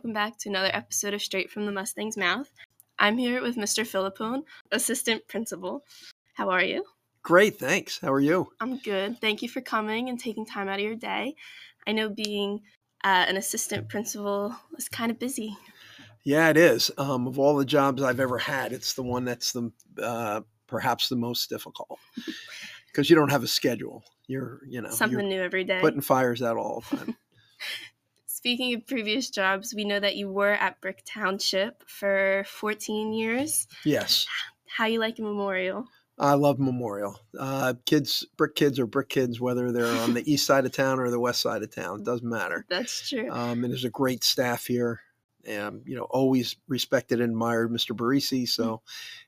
welcome back to another episode of Straight from the Mustang's Mouth. I'm here with Mr. Filippone, assistant principal. How are you? Great, thanks. How are you? I'm good. Thank you for coming and taking time out of your day. I know being uh, an assistant principal is kind of busy. Yeah, it is. Um, of all the jobs I've ever had, it's the one that's the uh, perhaps the most difficult because you don't have a schedule. You're, you know, Something new every day. putting fires out all the time. Speaking of previous jobs, we know that you were at Brick Township for 14 years. yes, How you like Memorial? I love Memorial. Uh, kids, brick kids are brick kids, whether they're on the east side of town or the west side of town. It doesn't matter. That's true. Um, and there's a great staff here. And, you know, always respected and admired Mr. Barisi. So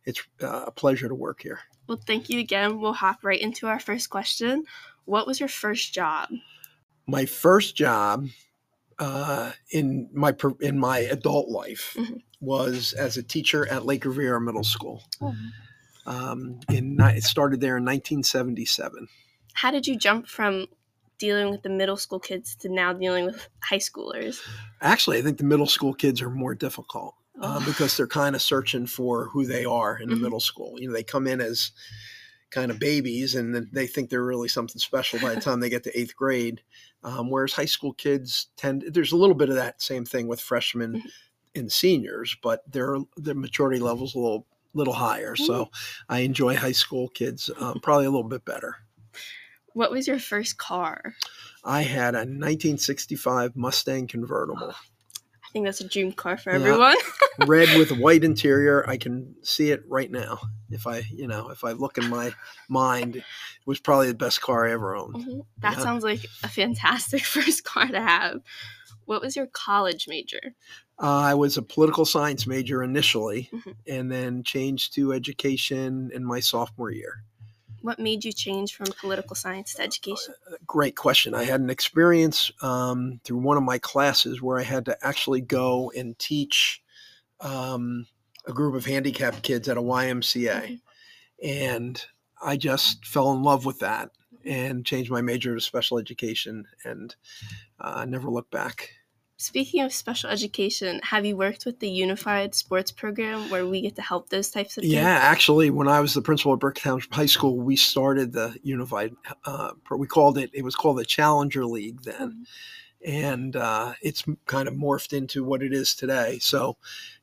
it's uh, a pleasure to work here. Well, thank you again. We'll hop right into our first question. What was your first job? my first job uh, in my in my adult life Mhm. was as a teacher at Lake Riviera Middle School. Um, in it started there in 1977. How did you jump from dealing with the middle school kids to now dealing with high schoolers? Actually, I think the middle school kids are more difficult uh, Oh. because they're kind of searching for who they are in the Mhm. middle school. You know, they come in as kind of babies and then they think they're really something special by the time they get to eighth grade. Um, whereas high school kids tend, there's a little bit of that same thing with freshmen Mhm. and seniors, but their their maturity level's a little little higher. So I enjoy high school kids um, probably a little bit better. What was your first car? I had a 1965 Mustang convertible. I think that's a dream car for Yeah. everyone. red with white interior. I can see it right now. If I, you know, if I look in my mind, it was probably the best car I ever owned. Mhm. That Yeah. sounds like a fantastic first car to have. What was your college major? Uh, I was a political science major initially, Mhm. and then changed to education in my sophomore year. What made you change from political science to education? Great question. I had an experience um, through one of my classes where I had to actually go and teach um, a group of handicapped kids at a YMCA. and I just fell in love with that and changed my major to special education and uh, never looked back. Speaking of special education, have you worked with the Unified Sports Program where we get to help those types of kids? Yeah, actually, when I was the principal at Brick High School, we started the unified. Uh, we called it. It was called the Challenger League then, and uh, it's kind of morphed into what it is today. So,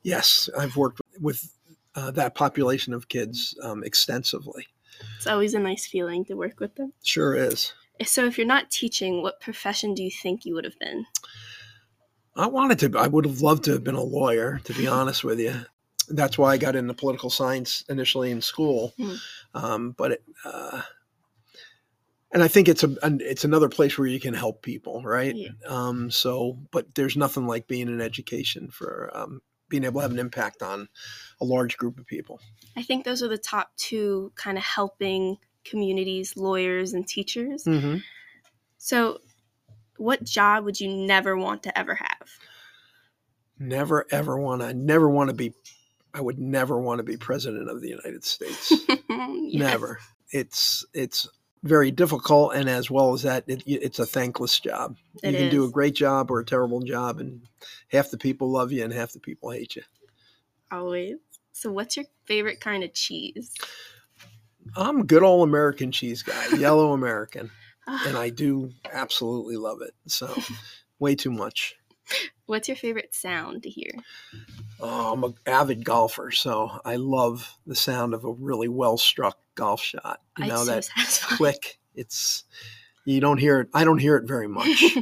yes, I've worked with uh, that population of kids um, extensively. It's always a nice feeling to work with them. Sure is. So, if you're not teaching, what profession do you think you would have been? I wanted to. I would have loved to have been a lawyer, to be honest with you. That's why I got into political science initially in school. Mhm. Um, but it, uh, and I think it's a an- it's another place where you can help people, right? Yeah. Um, so, but there's nothing like being in education for um, being able to have an impact on a large group of people. I think those are the top two kind of helping communities, lawyers, and teachers. Mm-hmm. So, what job would you never want to ever have? Never ever want to. I never want to be. I would never want to be president of the United States. Yeah. Never. It's it's very difficult, and as well as that, it, it's a thankless job. It you can do a great job or a terrible job, and half the people love you and half the people hate you. Always. So, what's your favorite kind of cheese? I'm a good old American cheese guy, yellow American, and I do absolutely love it. So, way too much. What's your favorite sound to hear? Oh, I'm an avid golfer, so I love the sound of a really well struck golf shot. You know so that satisfying. click. It's you don't hear it. I don't hear it very much.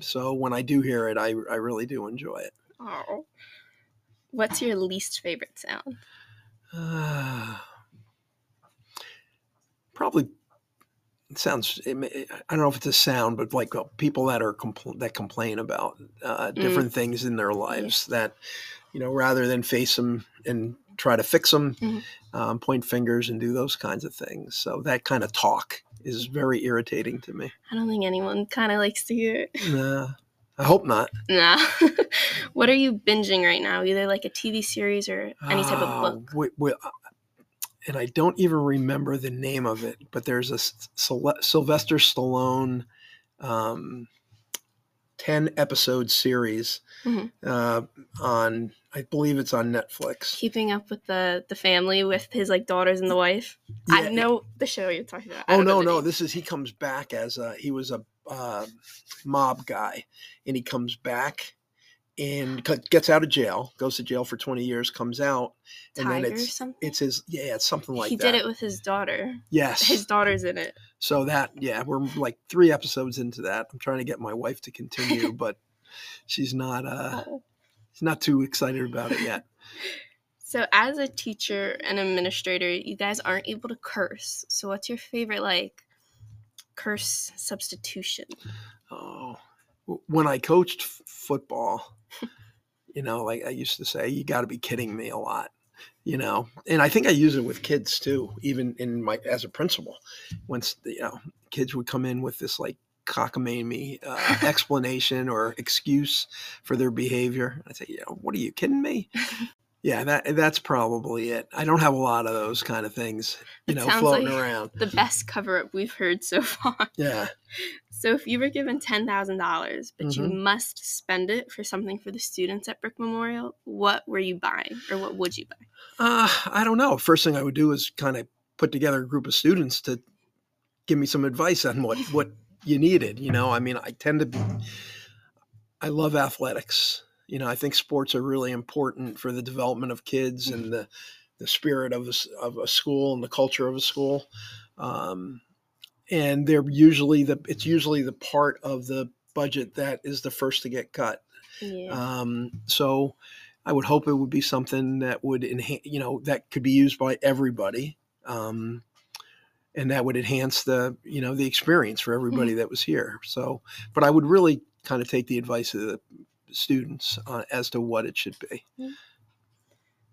so when I do hear it, I I really do enjoy it. Oh. What's your least favorite sound? Uh, probably it sounds. It, may- I don't know if it's a sound, but like uh, people that are compl- that complain about uh, different things in their lives that you know rather than face them and try to fix them, Mhm. um, point fingers and do those kinds of things. So that kind of talk is very irritating to me. I don't think anyone kind of likes to hear it. Nah, I hope not. Nah. what are you binging right now? Either like a TV series or any type of Ah, book? wi- wi- and I don't even remember the name of it, but there's a Syl- Sylvester Stallone um, 10 episode series Mhm. uh, on, I believe it's on Netflix. Keeping up with the the family with his like daughters and the wife. I know the show you're talking about. I Oh no, no! name. This is he comes back as a he was a uh, mob guy, and he comes back and gets out of jail, goes to jail for twenty years, comes out, and Tiger then it's it's his yeah, it's something like he that. did it with his daughter. Yes. His daughter's in it. so that yeah, we're like three episodes into that. I'm trying to get my wife to continue, but she's not uh Oh. she's not too excited about it yet. So, as a teacher and administrator, you guys aren't able to curse. So, what's your favorite like curse substitution? Oh, when I coached f- football, you know, like I used to say, you got to be kidding me a lot, you know, and I think I use it with kids too, even in my as a principal. Once you know, kids would come in with this like cockamamie uh, explanation or excuse for their behavior, I'd say, you know, what are you kidding me? Yeah, that that's probably it. I don't have a lot of those kind of things, you know, floating like- around. The best cover up we've heard so far. Yeah. So, if you were given $10,000, but you Mhm. must spend it for something for the students at Brick Memorial, what were you buying or what would you buy? Uh, I don't know. First thing I would do is kind of put together a group of students to give me some advice on what what you needed. You know, I mean, I tend to be. I love athletics. You know, I think sports are really important for the development of kids and the the spirit of a, of a school and the culture of a school. Um, and they're usually the it's usually the part of the budget that is the first to get cut. Yeah. Um, so I would hope it would be something that would enhance, you know, that could be used by everybody. Um, and that would enhance the, you know, the experience for everybody that was here. So, but I would really kind of take the advice of the students uh, as to what it should be.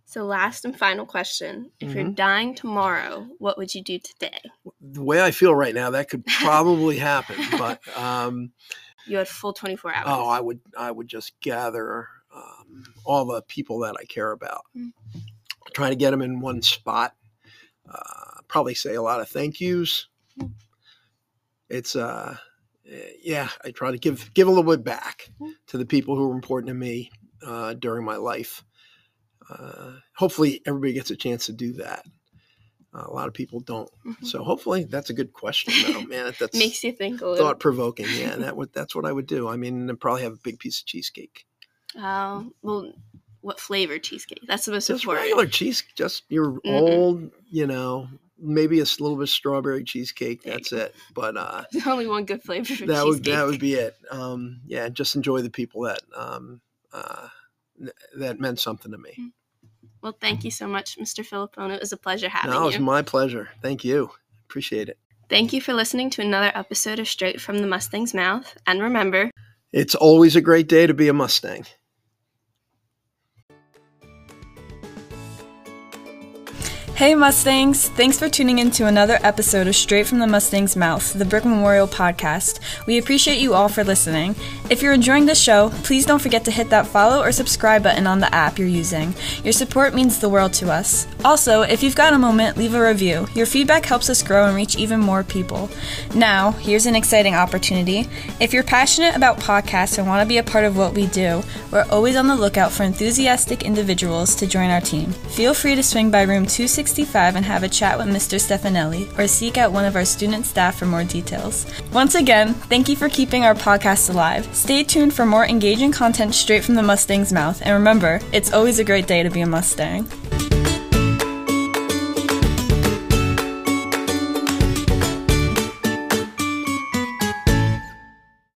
So, last and final question If you're Mhm. dying tomorrow, what would you do today? The way I feel right now, that could probably happen, but, um, You had full 24 hours. oh, I would, I would just gather, um, all the people that I care about, Mm. try to get them in one spot. Uh, probably say a lot of thank yous. Mm. It's, uh, yeah, I try to give, give a little bit back Mm. to the people who were important to me, uh, during my life. Uh, hopefully everybody gets a chance to do that. Uh, a lot of people don't. Mhm. So hopefully that's a good question though, man. That's Makes you think a little. thought provoking. Yeah, that would that's what I would do. I mean, I'd probably have a big piece of cheesecake. Oh, well, what flavor cheesecake? That's the most Just important. regular cheese, just your Mhm. old, you know, maybe a little bit of strawberry cheesecake. That's it. But uh, There's only one good flavor for that would that would be it. Um, yeah, just enjoy the people that um, uh, that meant something to me. Well, thank you so much, Mr. Filippone. It was a pleasure having you. No, it was my pleasure. Thank you. Appreciate it. Thank you for listening to another episode of Straight from the Mustang's Mouth. And remember, It's always a great day to be a Mustang. Hey Mustangs! Thanks for tuning in to another episode of Straight from the Mustang's Mouth, the Brick Memorial podcast. We appreciate you all for listening. If you're enjoying the show, please don't forget to hit that follow or subscribe button on the app you're using. Your support means the world to us. Also, if you've got a moment, leave a review. Your feedback helps us grow and reach even more people. Now, here's an exciting opportunity. If you're passionate about podcasts and want to be a part of what we do, we're always on the lookout for enthusiastic individuals to join our team. Feel free to swing by room 265 and have a chat with Mr. Stefanelli or seek out one of our student staff for more details. Once again, thank you for keeping our podcast alive. Stay tuned for more engaging content straight from the Mustang's mouth, and remember, it's always a great day to be a Mustang.